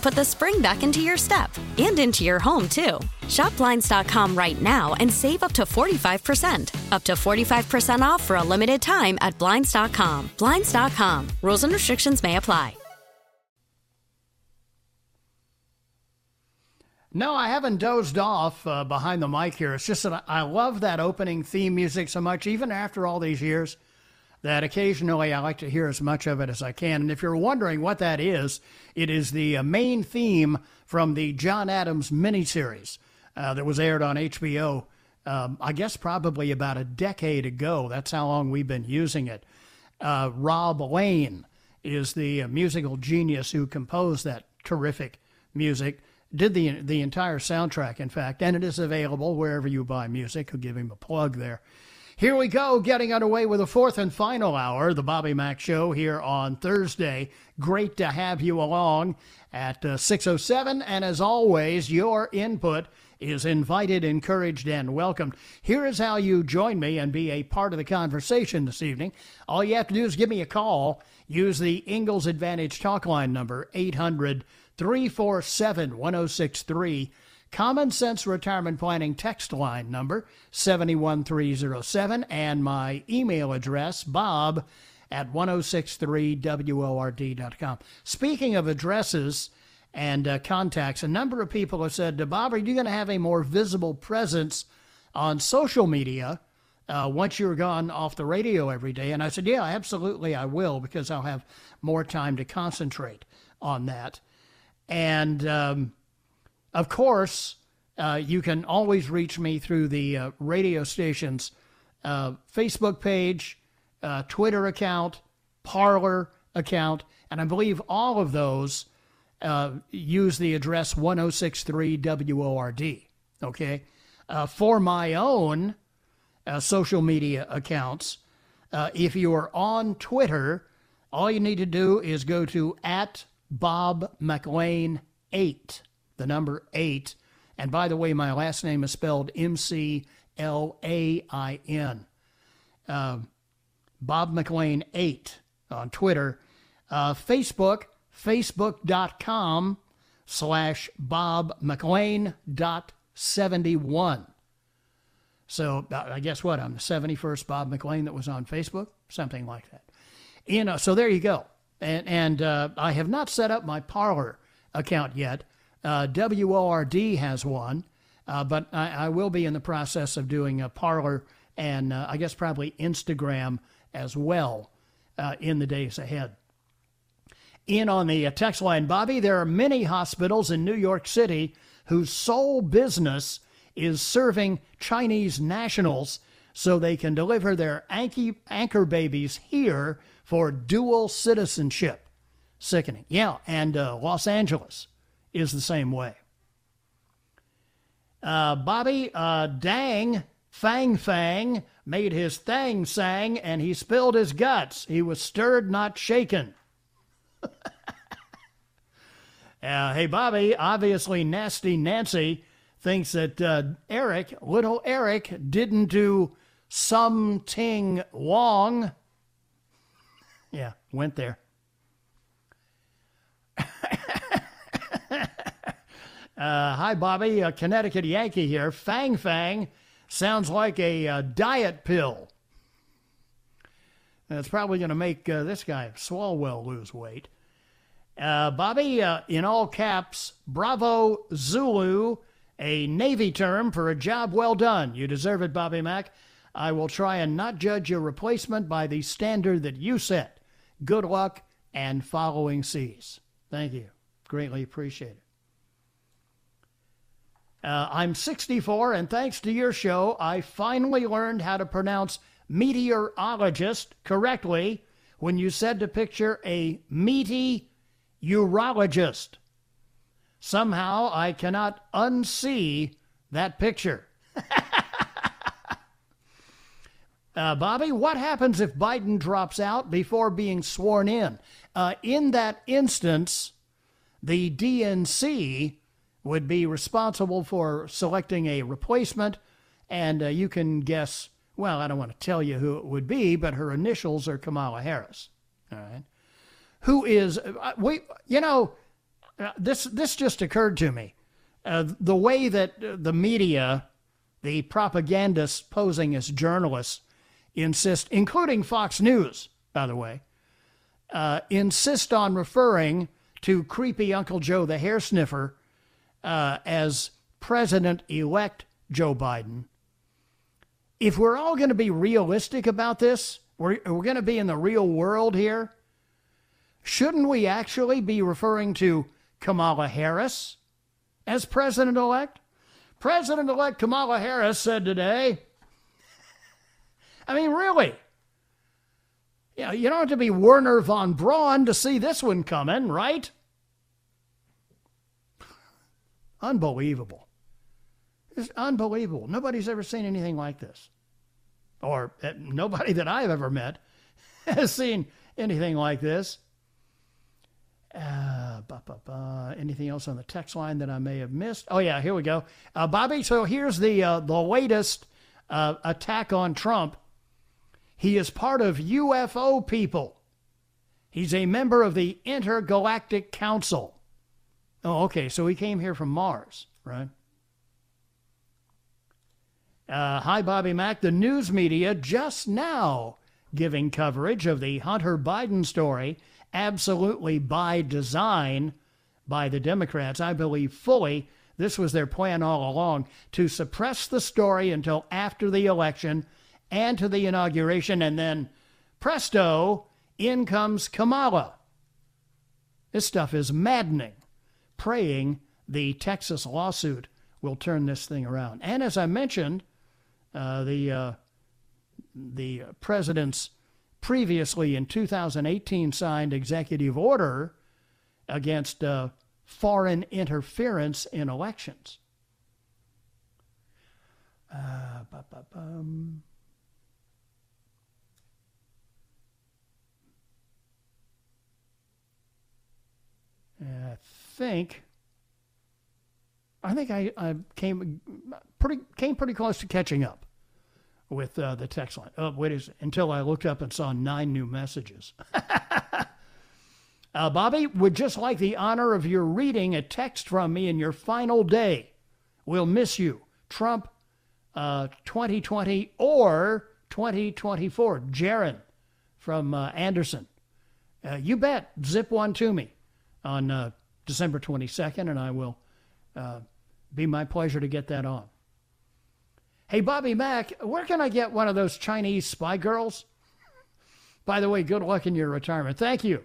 put the spring back into your step and into your home, too. Shop Blinds.com right now and save up to 45%. Up to 45% off for a limited time at Blinds.com. Blinds.com. Rules and restrictions may apply. No, I haven't dozed off uh, behind the mic here. It's just that I love that opening theme music so much, even after all these years, that occasionally I like to hear as much of it as I can. And if you're wondering what that is, it is the uh, main theme from the John Adams miniseries uh, that was aired on HBO, um, I guess probably about a decade ago. That's how long we've been using it. Uh, Rob Lane is the uh, musical genius who composed that terrific music did the the entire soundtrack, in fact, and it is available wherever you buy music. I'll give him a plug there. Here we go, getting underway with the fourth and final hour, the Bobby Mack Show here on Thursday. Great to have you along at uh, 6:07, and as always, your input is invited, encouraged, and welcomed. Here is how you join me and be a part of the conversation this evening. All you have to do is give me a call. Use the Ingles Advantage talk line number 800- 347 1063. Common Sense Retirement Planning text line number 71307 and my email address bob at 1063word.com. Speaking of addresses and uh, contacts, a number of people have said, to Bob, are you going to have a more visible presence on social media uh, once you're gone off the radio every day? And I said, yeah, absolutely, I will because I'll have more time to concentrate on that. And um, of course, uh, you can always reach me through the uh, radio station's uh, Facebook page, uh, Twitter account, Parler account, and I believe all of those uh, use the address 1063 WORD. Okay. Uh, for my own social media accounts, if you are on Twitter, all you need to do is go to at Bob McLain 8, the number 8. And by the way, my last name is spelled M C L A I N. Uh, Bob McLain 8 on Twitter. Uh, Facebook, facebook.com slash Bob McLain dot 71. So I guess what? I'm the 71st Bob McLain that was on Facebook, something like that. You know, so there you go and, and uh, I have not set up my Parler account yet. Uh, WORD has one, uh, but I, I, will be in the process of doing a Parler and uh, I guess probably Instagram as well uh, in the days ahead. In on the uh, text line, Bobby, there are many hospitals in New York City whose sole business is serving Chinese nationals so they can deliver their anchor babies here for dual citizenship. Sickening. Yeah, and uh, Los Angeles is the same way. Uh, Bobby uh, Dang Fang Fang made his thang sang and he spilled his guts. He was stirred, not shaken. uh, hey, Bobby, obviously Nasty Nancy thinks that uh, Eric, little Eric, didn't do something wrong. Yeah, went there. Uh, hi, Bobby. A Connecticut Yankee here. Fang Fang sounds like a uh, diet pill. That's probably going to make uh, this guy Swalwell lose weight. Uh, Bobby, uh, in all caps, Bravo Zulu, a Navy term for a job well done. You deserve it, Bobby Mack. I will try and not judge your replacement by the standard that you set. Good luck and following seas. Thank you. Greatly appreciate it. Uh, I'm 64, and thanks to your show, I finally learned how to pronounce meteorologist correctly when you said to picture a meaty urologist. Somehow I cannot unsee that picture. uh, Bobby, what happens if Biden drops out before being sworn in? Uh, in that instance, the DNC would be responsible for selecting a replacement, and uh, you can guess. Well, I don't want to tell you who it would be, but her initials are Kamala Harris. All right, who is uh, we? You know, uh, this this just occurred to me. Uh, the way that uh, the media, the propagandists posing as journalists, insist, including Fox News, by the way, uh, insist on referring to creepy Uncle Joe the hair sniffer uh, as President elect Joe Biden, if we're all going to be realistic about this, we're, we're going to be in the real world here, shouldn't we actually be referring to Kamala Harris as president elect? President elect Kamala Harris said today, I mean, really. You, know, you don't have to be Wernher von Braun to see this one coming, right? Unbelievable. It's unbelievable. Nobody's ever seen anything like this. Or uh, nobody that I've ever met has seen anything like this. Uh, bah, bah, bah. Anything else on the text line that I may have missed? Oh yeah, here we go, uh, Bobby. So here's the uh, the latest uh, attack on Trump. He is part of UFO people. He's a member of the Intergalactic Council. Oh, okay. So he came here from Mars, right? Uh, hi, Bobby Mack. The news media just now giving coverage of the Hunter Biden story, absolutely by design by the Democrats. I believe fully this was their plan all along to suppress the story until after the election and to the inauguration, and then presto, in comes Kamala. This stuff is maddening praying the Texas lawsuit will turn this thing around. And as I mentioned, uh, the uh, the president's previously in 2018 signed executive order against uh, foreign interference in elections. Uh, I think I think I, I came pretty came pretty close to catching up with uh, the text line. Oh, wait until I looked up and saw nine new messages. uh, Bobby would just like the honor of your reading a text from me in your final day. We'll miss you, Trump, uh, 2020 or 2024. Jaron from uh, Anderson. Uh, you bet. Zip one to me on uh, December 22nd, and I will uh, be my pleasure to get that on. Hey, Bobby Mack, where can I get one of those Chinese spy girls? By the way, good luck in your retirement. Thank you.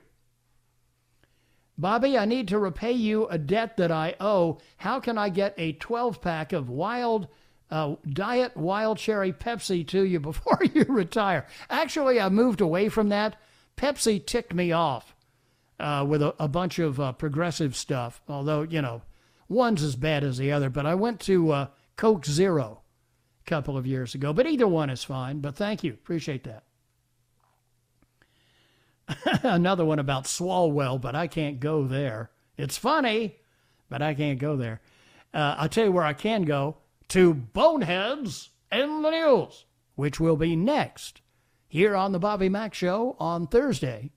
Bobby, I need to repay you a debt that I owe. How can I get a 12 pack of wild uh, diet wild cherry Pepsi to you before you retire? Actually, I moved away from that. Pepsi ticked me off uh, with a, a, bunch of uh, progressive stuff. Although you know, one's as bad as the other. But I went to uh, Coke Zero a couple of years ago. But either one is fine. But thank you, appreciate that. Another one about Swalwell, but I can't go there. It's funny, but I can't go there. Uh, I'll tell you where I can go to Boneheads in the News. which will be next here on the Bobby Mack Show on Thursday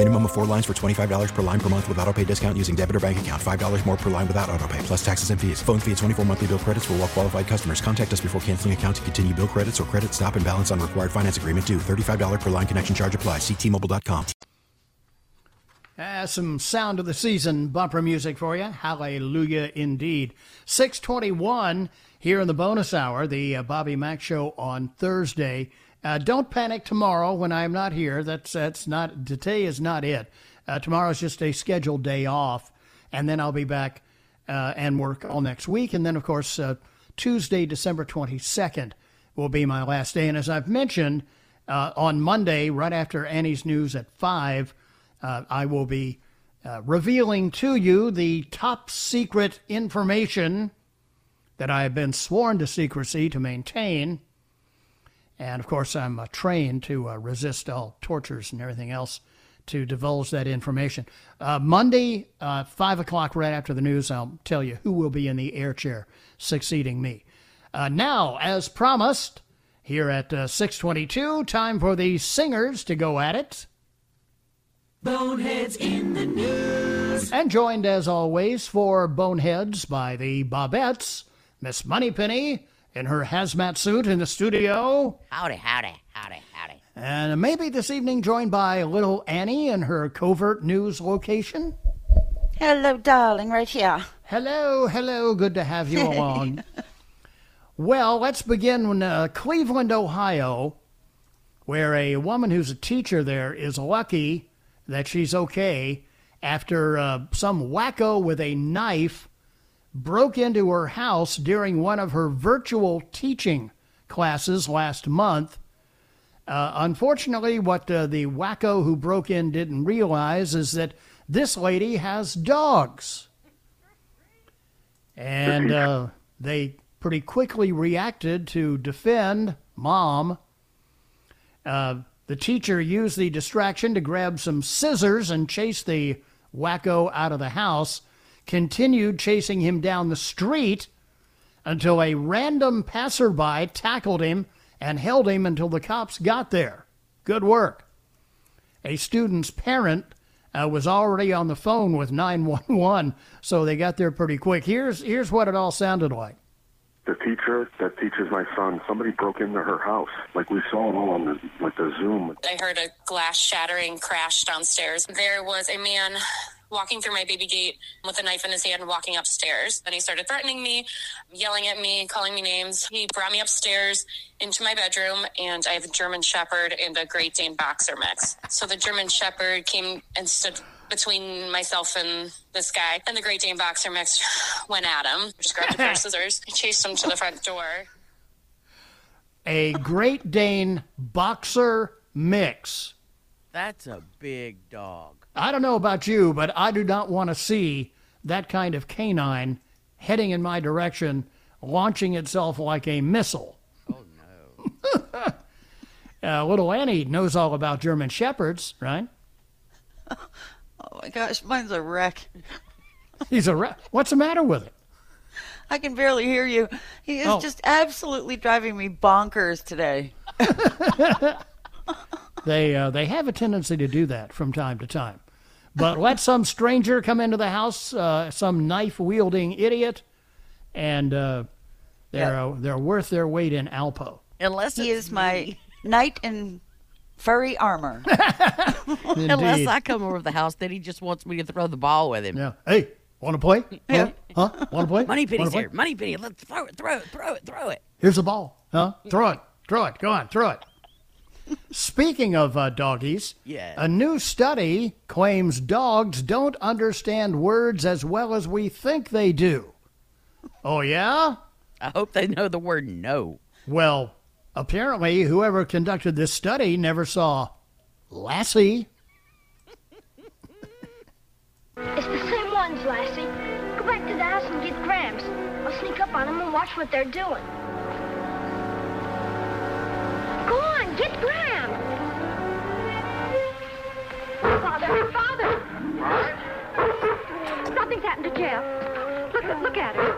Minimum of four lines for $25 per line per month with auto pay discount using debit or bank account. $5 more per line without auto pay, plus taxes and fees. Phone fee at 24 monthly bill credits for all well qualified customers. Contact us before canceling account to continue bill credits or credit stop and balance on required finance agreement due. $35 per line connection charge applies. Ctmobile.com. Uh, some sound of the season bumper music for you. Hallelujah indeed. 621 here in the bonus hour, the uh, Bobby Mack Show on Thursday. Uh, don't panic tomorrow when I'm not here. That's that's not today is not it. Uh, tomorrow's just a scheduled day off, and then I'll be back uh, and work all next week. And then, of course, uh, Tuesday, December 22nd will be my last day. And as I've mentioned, uh, on Monday, right after Annie's news at five, uh, I will be revealing to you the top secret information that I have been sworn to secrecy to maintain and of course, I'm uh, trained to uh, resist all tortures and everything else to divulge that information. Uh, Monday, uh, 5 o'clock, right after the news, I'll tell you who will be in the air chair succeeding me. Uh, now, as promised, here at uh, 622, time for the singers to go at it. Boneheads in the news. And joined, as always, for Boneheads by the Bobettes, Miss Moneypenny in her hazmat suit in the studio. Howdy, howdy, howdy, howdy. And maybe this evening joined by little Annie in her covert news location. Hello, darling, right here. Hello, hello. Good to have you along. well, let's begin in uh, Cleveland, Ohio, where a woman who's a teacher there is lucky that she's okay after uh, some wacko with a knife broke into her house during one of her virtual teaching classes last month. Uh, unfortunately, what uh, the wacko who broke in didn't realize is that this lady has dogs. And uh, they pretty quickly reacted to defend mom. Uh, the teacher used the distraction to grab some scissors and chase the wacko out of the house continued chasing him down the street until a random passerby tackled him and held him until the cops got there. Good work. A student's parent uh, was already on the phone with 911, so they got there pretty quick. Here's here's what it all sounded like. The teacher that teaches my son, somebody broke into her house, like we saw it all on the like the Zoom. I heard a glass shattering crash downstairs. There was a man walking through my baby gate with a knife in his hand, walking upstairs. Then he started threatening me, yelling at me, calling me names. He brought me upstairs into my bedroom, and I have a German Shepherd and a Great Dane boxer mix. So the German Shepherd came and stood between myself and this guy, and the Great Dane boxer mix went at him. Just grabbed a pair of scissors, chased him to the front door. A Great Dane boxer mix. That's a big dog. I don't know about you, but I do not want to see that kind of canine heading in my direction, launching itself like a missile. Oh, no. uh, little Annie knows all about German Shepherds, right? Oh my gosh, mine's a wreck. He's a wreck. What's the matter with it? I can barely hear you. He is oh. just absolutely driving me bonkers today. they uh, they have a tendency to do that from time to time. But let some stranger come into the house, uh, some knife wielding idiot, and uh, they're uh, they're worth their weight in Alpo. Unless he is my knight in furry armor. Unless I come over to the house, then he just wants me to throw the ball with him. Yeah. Hey, want to play? Yeah. Huh? huh? Want to play? Moneypenny's here. Money penny. Let's throw it. Throw it. Throw it. Throw it. Here's the ball. Huh? throw it. Throw it. Go on. Throw it. Speaking of uh, doggies, yeah. a new study claims dogs don't understand words as well as we think they do. Oh, yeah? I hope they know the word no. Well, apparently, whoever conducted this study never saw Lassie. It's the same ones, Lassie. Go back to the house and get Gramps. I'll sneak up on them and watch what they're doing. Get Graham. Father, Father. What? Nothing's happened to Jeff. Look, look at her.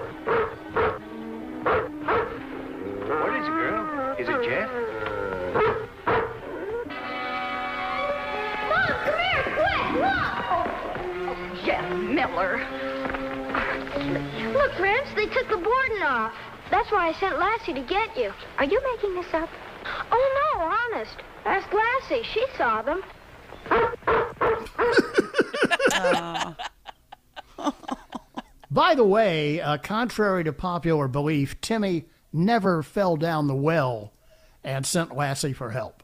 What is it, girl? Is it Jeff? Mom, come here, quick, look! Oh, Jeff Miller. Look, Gramps, they took the boarding off. That's why I sent Lassie to get you. Are you making this up? Oh, no, honest. Ask Lassie. She saw them. By the way, uh, contrary to popular belief, Timmy never fell down the well and sent Lassie for help.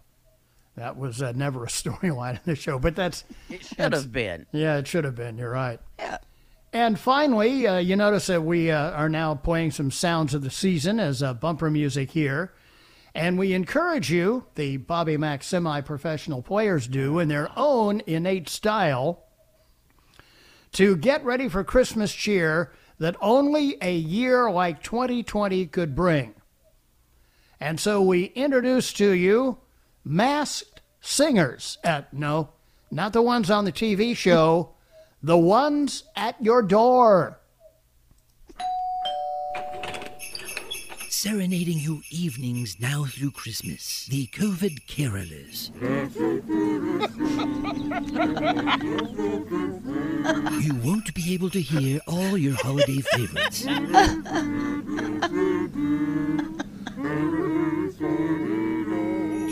That was uh, never a storyline in the show, but that's it should have been. Yeah, it should have been. You're right. Yeah. And finally, uh, you notice that we uh, are now playing some sounds of the season as uh, bumper music here. And we encourage you, the Bobby Mack semi professional players do in their own innate style, to get ready for Christmas cheer that only a year like 2020 could bring. And so we introduce to you masked singers at, no, not the ones on the TV show, the ones at your door. Serenading you evenings now through Christmas. The COVID Carolers. you won't be able to hear all your holiday favorites.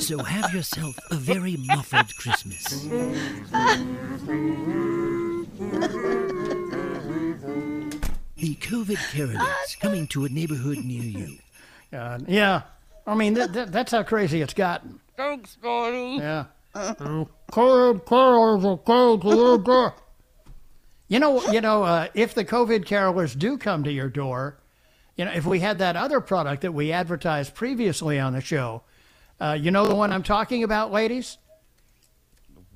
So have yourself a very muffled Christmas. The COVID Carolers coming to a neighborhood near you. God. Yeah. I mean, th- th- that's how crazy it's gotten. Thanks, buddy. Yeah. COVID carolers are coming to your door. You know, you know, uh, if the COVID carolers do come to your door, you know, if we had that other product that we advertised previously on the show, uh, you know the one I'm talking about, ladies?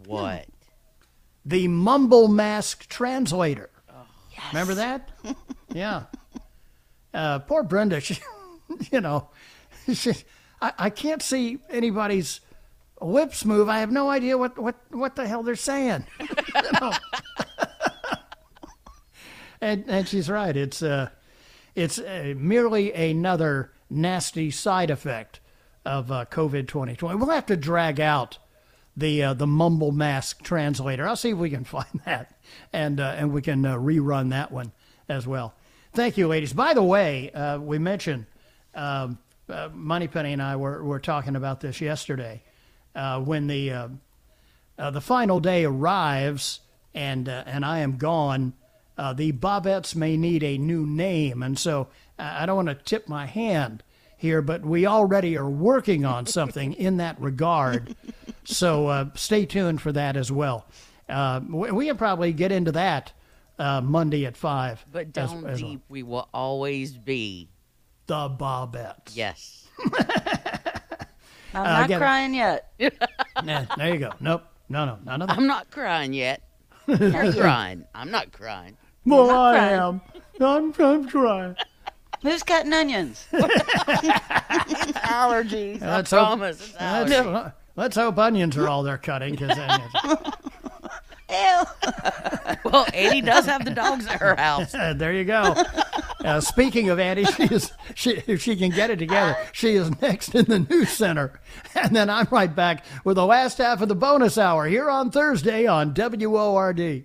What? The Mumble Mask Translator. Oh, yes. Remember that? yeah. Uh, poor Brenda. She, you know, I, I can't see anybody's lips move. I have no idea what, what, what the hell they're saying. and, and she's right. It's, uh, it's uh, merely another nasty side effect of uh, COVID 2020. We'll have to drag out the uh, the mumble mask translator. I'll see if we can find that, and uh, and we can uh, rerun that one as well. Thank you, ladies. By the way, uh, we mentioned um, uh, Moneypenny and I were, were talking about this yesterday. Uh, when the uh, uh, the final day arrives and uh, and I am gone, uh, the Bobettes may need a new name, and so I don't want to tip my hand here, but we already are working on something in that regard. So uh, stay tuned for that as well. Uh, we, we can probably get into that uh, Monday at five. But down as, as deep, well. we will always be the Bobettes. Yes. I'm uh, not crying yet. nah, there you go. Nope. No, no, none of that. I'm not crying yet. You're crying. I'm not crying. Well, not I crying. am. I'm, I'm crying. Who's cutting onions? allergies. Let's I hope, promise. Let's, let's, hope onions are all they're cutting. Cause. Ew. well, Annie does have the dogs at her house. there you go. Uh, speaking of Annie, she is she if she can get it together, she is next in the news center, and then I'm right back with the last half of the bonus hour here on Thursday on WORD.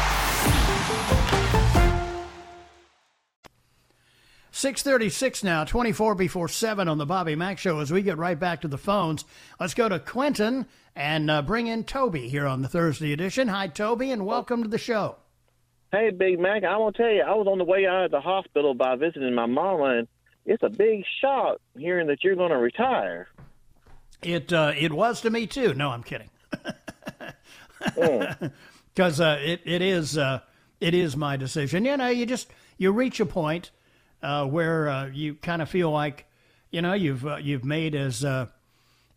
636 now, 24 before 7 on the Bobby Mack Show. As we get right back to the phones, let's go to Quentin and uh, bring in Toby here on the Thursday edition. Hi, Toby, and welcome to the show. Hey, Big Mac, I want to tell you, I was on the way out of the hospital by visiting my mama, and it's a big shock hearing that you're going to retire. It uh, it was to me too. No, I'm kidding. Because mm. uh, it it is uh, it is my decision. You know, you just you reach a point uh, where uh, you kind of feel like, you know, you've uh, you've made as uh,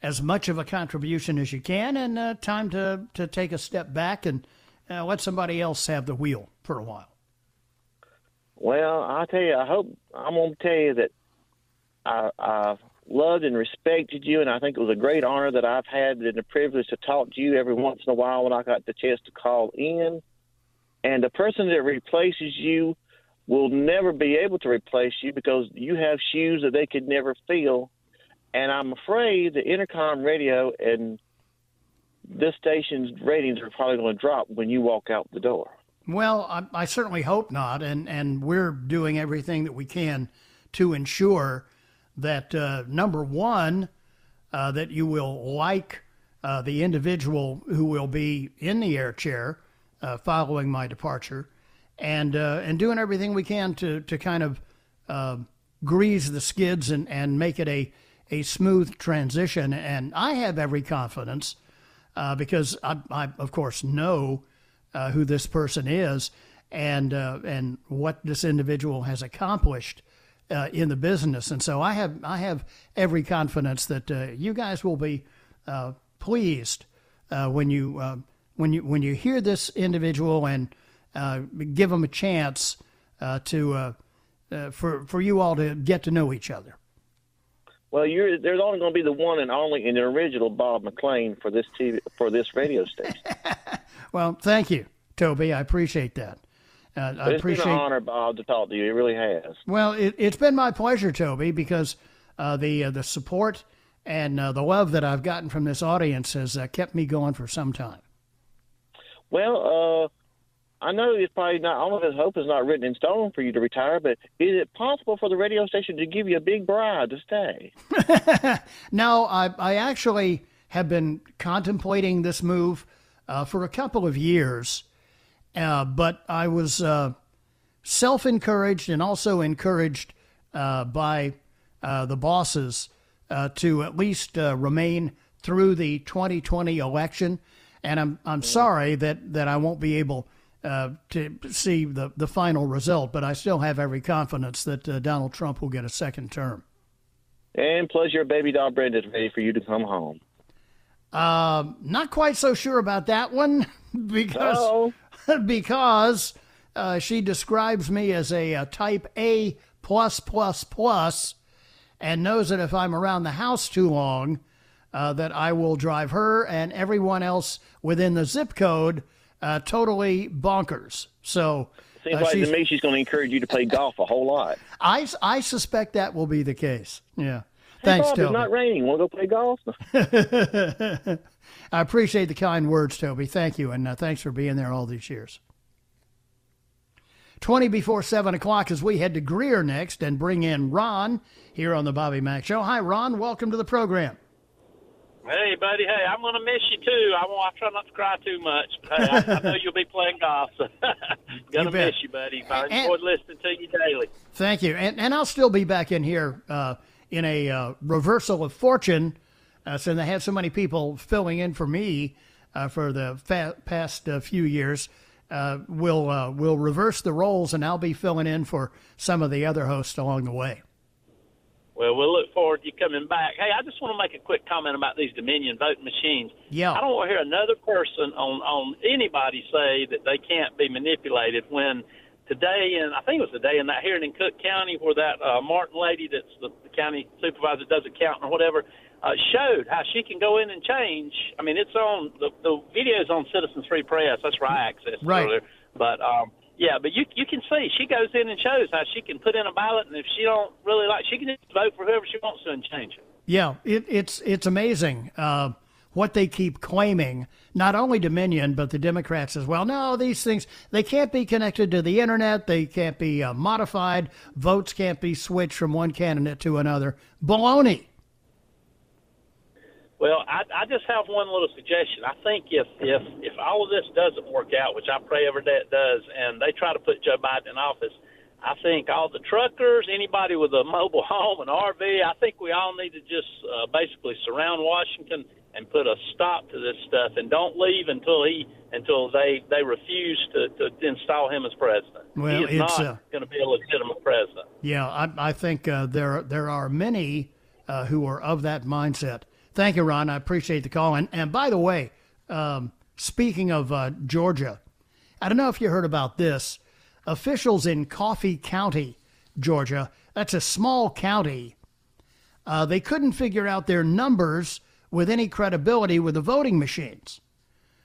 as much of a contribution as you can, and uh, time to to take a step back and uh, let somebody else have the wheel for a while. Well, I tell you, I hope I'm going to tell you that I, I've loved and respected you, and I think it was a great honor that I've had and the privilege to talk to you every once in a while when I got the chance to call in. And the person that replaces you will never be able to replace you because you have shoes that they could never fill. And I'm afraid the Entercom radio and this station's ratings are probably going to drop when you walk out the door. Well, I, I, certainly hope not, and and we're doing everything that we can to ensure that uh, number one, uh, that you will like uh, the individual who will be in the air chair uh, following my departure, and uh, and doing everything we can to to kind of uh, grease the skids and, and make it a a smooth transition. And I have every confidence uh, because I, I of course know uh, who this person is and uh, and what this individual has accomplished. Uh, in the business, and so I have I have every confidence that you guys will be pleased when you when you when you hear this individual and give them a chance uh, to uh, uh, for for you all to get to know each other. Well, you're there's only going to be the one and only and the original Bob McLain for this TV for this radio station. well, thank you, Toby. I appreciate that. Uh, I appreciate. been an honor, Bob, to talk to you. It really has. Well, it, has been my pleasure, Toby, because uh, the uh, the support and uh, the love that I've gotten from this audience has uh, kept me going for some time. Well, I know it's probably not. All of his hope is not written in stone for you to retire, but is it possible for the radio station to give you a big bribe to stay? no, I, I actually have been contemplating this move uh, for a couple of years, uh, but I was uh, self encouraged and also encouraged uh, by uh, the bosses uh, to at least remain through the 2020 election. And I'm I'm sorry that, that I won't be able uh, to see the, the final result, but I still have every confidence that uh, Donald Trump will get a second term. And plus, your baby doll Brenda's ready for you to come home. Uh, not quite so sure about that one because because uh, she describes me as a, a, type A plus plus plus, and knows that if I'm around the house too long, uh, that I will drive her and everyone else within the zip code uh, totally bonkers. So seems uh, like to me she's going to encourage you to play golf a whole lot. I, I suspect that will be the case. Yeah. Thanks, Bob, Toby. It's not raining. Want to go play golf? I appreciate the kind words, Toby. Thank you, and uh, thanks for being there all these years. 20 before 7 o'clock as we head to Greer next and bring in Ron here on the Bobby Mack Show. Hi, Ron. Welcome to the program. Hey, buddy. Hey, I'm going to miss you too. I won't. I try not to cry too much. But hey, I, I know you'll be playing golf. So going to miss you, buddy. I enjoyed listening to you daily. Thank you, and and I'll still be back in here uh, in a uh, reversal of fortune, uh, since I had so many people filling in for me uh, for the fa- past uh, few years. Uh, we'll uh, we'll reverse the roles, and I'll be filling in for some of the other hosts along the way. Well, we'll look forward to you coming back. Hey, I just want to make a quick comment about these Dominion voting machines. Yeah. I don't want to hear another person on on anybody say that they can't be manipulated when today, and I think it was the day in that hearing in Cook County where that uh, Martin lady that's the, the county supervisor does accounting or whatever uh, showed how she can go in and change. I mean, it's on the the video's on Citizens Free Press. That's where I accessed it right. earlier. But um, yeah, but you you can see she goes in and shows how she can put in a ballot, and if she don't really like, she can just vote for whoever she wants to and change it. Yeah, it, it's it's amazing uh, what they keep claiming. Not only Dominion, but the Democrats as well. No, these things they can't be connected to the internet. They can't be uh, modified. Votes can't be switched from one candidate to another. Baloney. Well, I, I just have one little suggestion. I think if if if all of this doesn't work out, which I pray every day it does, and they try to put Joe Biden in office, I think all the truckers, anybody with a mobile home, an RV, I think we all need to just uh, basically surround Washington and put a stop to this stuff, and don't leave until he until they they refuse to, to install him as president. Well, he is it's not uh, going to be a legitimate president. Yeah, I, I think uh, there there are many uh, who are of that mindset. Thank you, Ron. I appreciate the call. And, and by the way, um, speaking of uh, Georgia, I don't know if you heard about this. Officials in Coffee County, Georgia, that's a small county, uh, they couldn't figure out their numbers with any credibility with the voting machines,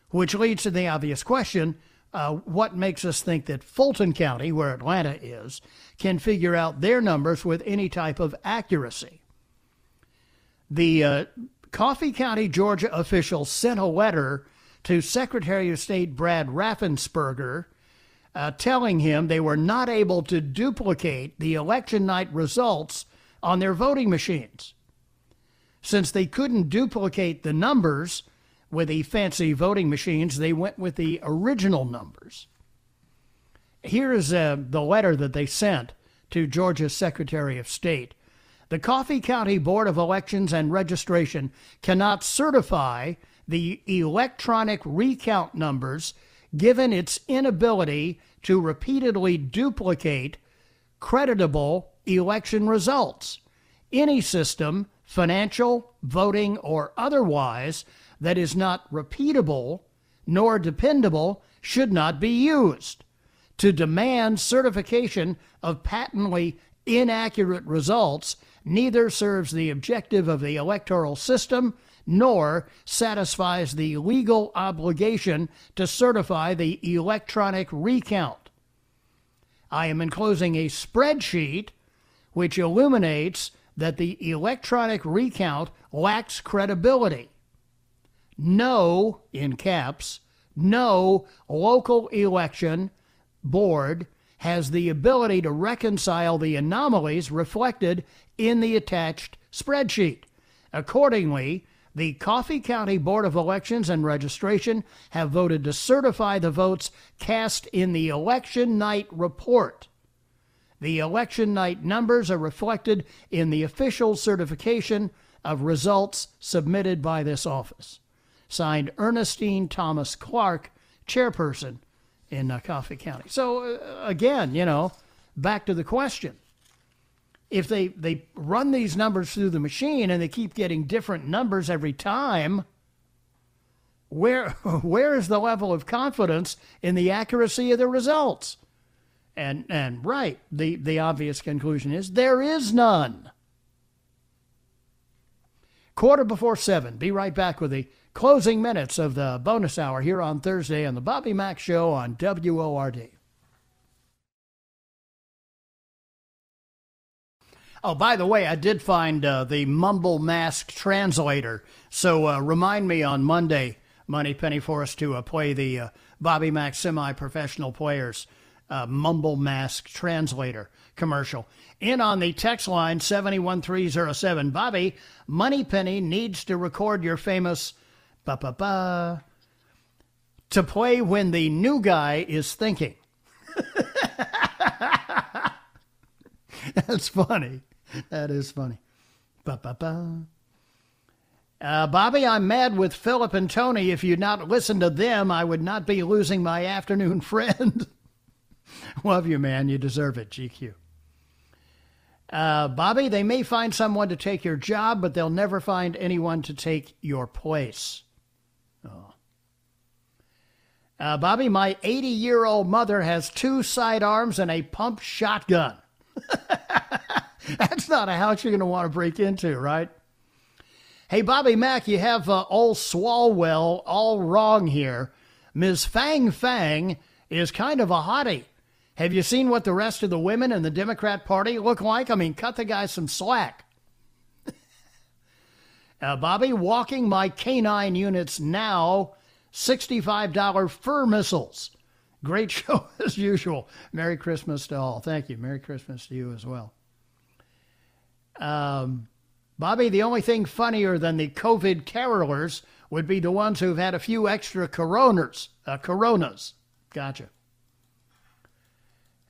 which leads to the obvious question uh, what makes us think that Fulton County, where Atlanta is, can figure out their numbers with any type of accuracy? The uh, Coffee County, Georgia officials sent a letter to Secretary of State Brad Raffensperger uh, telling him they were not able to duplicate the election night results on their voting machines. Since they couldn't duplicate the numbers with the fancy voting machines, they went with the original numbers. Here is uh, the letter that they sent to Georgia's Secretary of State. The Coffee County Board of Elections and Registration cannot certify the electronic recount numbers given its inability to repeatedly duplicate creditable election results. Any system, financial, voting, or otherwise, that is not repeatable nor dependable should not be used. To demand certification of patently inaccurate results neither serves the objective of the electoral system nor satisfies the legal obligation to certify the electronic recount. I am enclosing a spreadsheet which illuminates that the electronic recount lacks credibility. No, in caps, no local election board has the ability to reconcile the anomalies reflected in the attached spreadsheet. Accordingly, the Coffee County Board of Elections and Registration have voted to certify the votes cast in the election night report. The election night numbers are reflected in the official certification of results submitted by this office. Signed Ernestine Thomas Clark, chairperson in uh, Coffee County. So, uh, again, you know, back to the question if they, they run these numbers through the machine and they keep getting different numbers every time, where where is the level of confidence in the accuracy of the results? And and right, the, the obvious conclusion is there is none. Quarter before seven. Be right back with the closing minutes of the bonus hour here on Thursday on the Bobby Mack Show on WORD. Oh, by the way, I did find uh, the Mumble Mask translator. So uh, remind me on Monday, Moneypenny, for us to uh, play the uh, Bobby Mack semi professional players uh, Mumble Mask translator commercial. In on the text line 71307. Bobby, Moneypenny needs to record your famous ba ba ba to play when the new guy is thinking. That's funny. That is funny. Ba-ba-ba. Uh, Bobby, I'm mad with Philip and Tony. If you'd not listened to them, I would not be losing my afternoon friend. Love you, man. You deserve it, GQ. Uh, Bobby, they may find someone to take your job, but they'll never find anyone to take your place. Oh. Uh, Bobby, my 80 year old mother has two sidearms and a pump shotgun. That's not a house you're going to want to break into, right? Hey, Bobby Mack, you have uh, old Swalwell all wrong here. Ms. Fang Fang is kind of a hottie. Have you seen what the rest of the women in the Democrat Party look like? I mean, cut the guy some slack. uh, Bobby, walking my canine units now, $65 fur missiles. Great show as usual. Merry Christmas to all. Thank you. Merry Christmas to you as well. Um, Bobby, the only thing funnier than the COVID carolers would be the ones who've had a few extra coronas. Uh, coronas. Gotcha.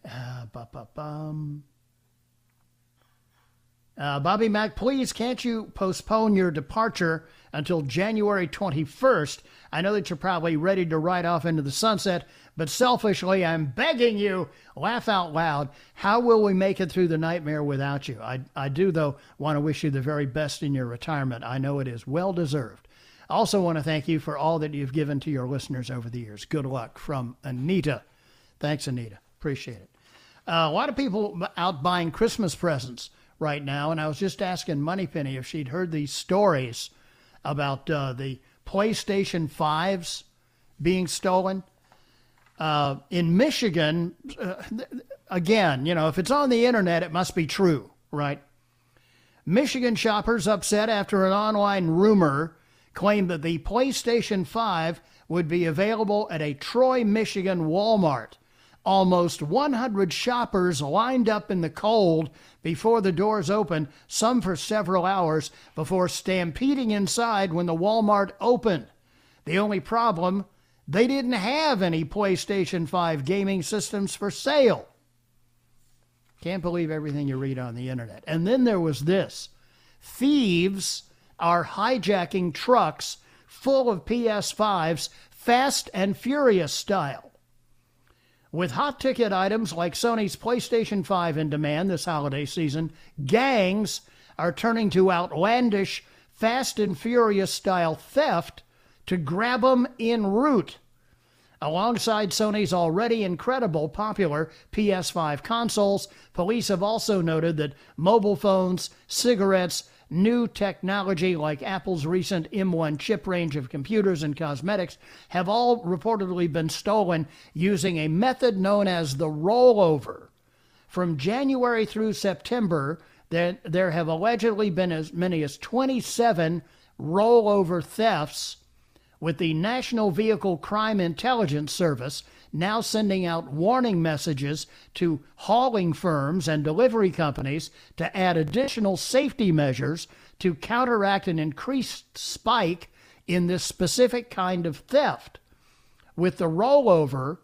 Uh, uh, Bobby Mack, please can't you postpone your departure until January 21st? I know that you're probably ready to ride off into the sunset, but selfishly, I'm begging you, laugh out loud. How will we make it through the nightmare without you? I, I do, though, want to wish you the very best in your retirement. I know it is well deserved. I also want to thank you for all that you've given to your listeners over the years. Good luck from Anita. Thanks, Anita. Appreciate it. Uh, a lot of people out buying Christmas presents right now, and I was just asking Moneypenny if she'd heard these stories about uh, the PlayStation 5s being stolen. Uh, in Michigan, uh, again, you know, if it's on the internet, it must be true, right? Michigan shoppers upset after an online rumor claimed that the PlayStation 5 would be available at a Troy, Michigan Walmart. Almost 100 shoppers lined up in the cold before the doors opened, some for several hours, before stampeding inside when the Walmart opened. The only problem they didn't have any PlayStation 5 gaming systems for sale. Can't believe everything you read on the internet. And then there was this thieves are hijacking trucks full of PS5s, fast and furious style. With hot ticket items like Sony's PlayStation 5 in demand this holiday season, gangs are turning to outlandish, fast and furious style theft to grab them en route. Alongside Sony's already incredible popular PS5 consoles, police have also noted that mobile phones, cigarettes, new technology like Apple's recent M1 chip range of computers and cosmetics have all reportedly been stolen using a method known as the rollover. From January through September, there, there have allegedly been as many as 27 rollover thefts with the National Vehicle Crime Intelligence Service now sending out warning messages to hauling firms and delivery companies to add additional safety measures to counteract an increased spike in this specific kind of theft. With the rollover,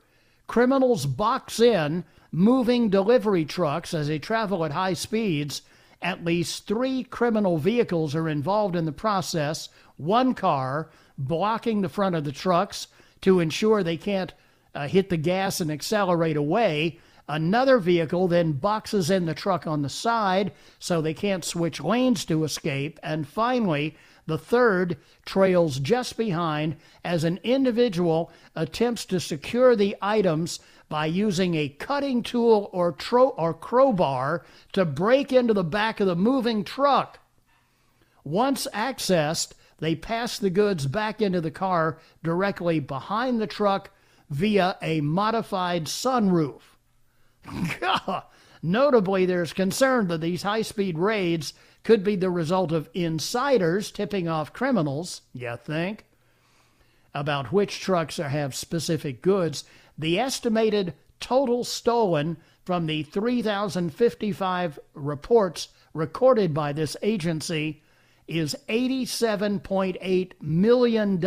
criminals box in moving delivery trucks as they travel at high speeds. At least three criminal vehicles are involved in the process. One car blocking the front of the trucks to ensure they can't uh, hit the gas and accelerate away. Another vehicle then boxes in the truck on the side so they can't switch lanes to escape. And finally, the third trails just behind as an individual attempts to secure the items by using a cutting tool or, tro- or crowbar to break into the back of the moving truck. Once accessed, They pass the goods back into the car directly behind the truck via a modified sunroof. Notably, there's concern that these high speed raids could be the result of insiders tipping off criminals, you think, about which trucks have specific goods. The estimated total stolen from the 3,055 reports recorded by this agency is $87.8 million.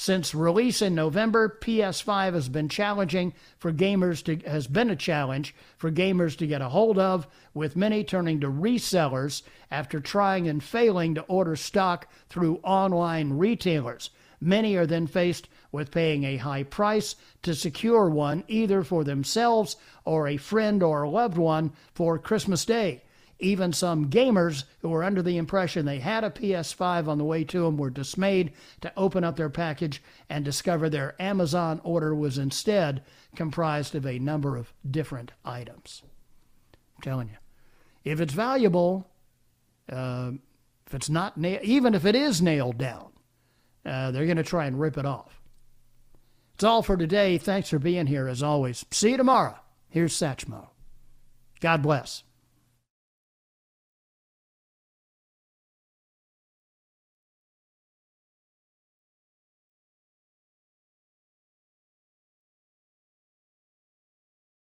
Since release in November, PS5 has been challenging for gamers to has been a challenge for gamers to get a hold of, with many turning to resellers after trying and failing to order stock through online retailers. Many are then faced with paying a high price to secure one either for themselves or a friend or a loved one for Christmas Day. Even some gamers who were under the impression they had a PS5 on the way to them were dismayed to open up their package and discover their Amazon order was instead comprised of a number of different items. I'm telling you, if it's valuable, uh, if it's not na- even if it is nailed down, uh, they're going to try and rip it off. It's all for today. Thanks for being here as always. See you tomorrow. Here's Satchmo. God bless.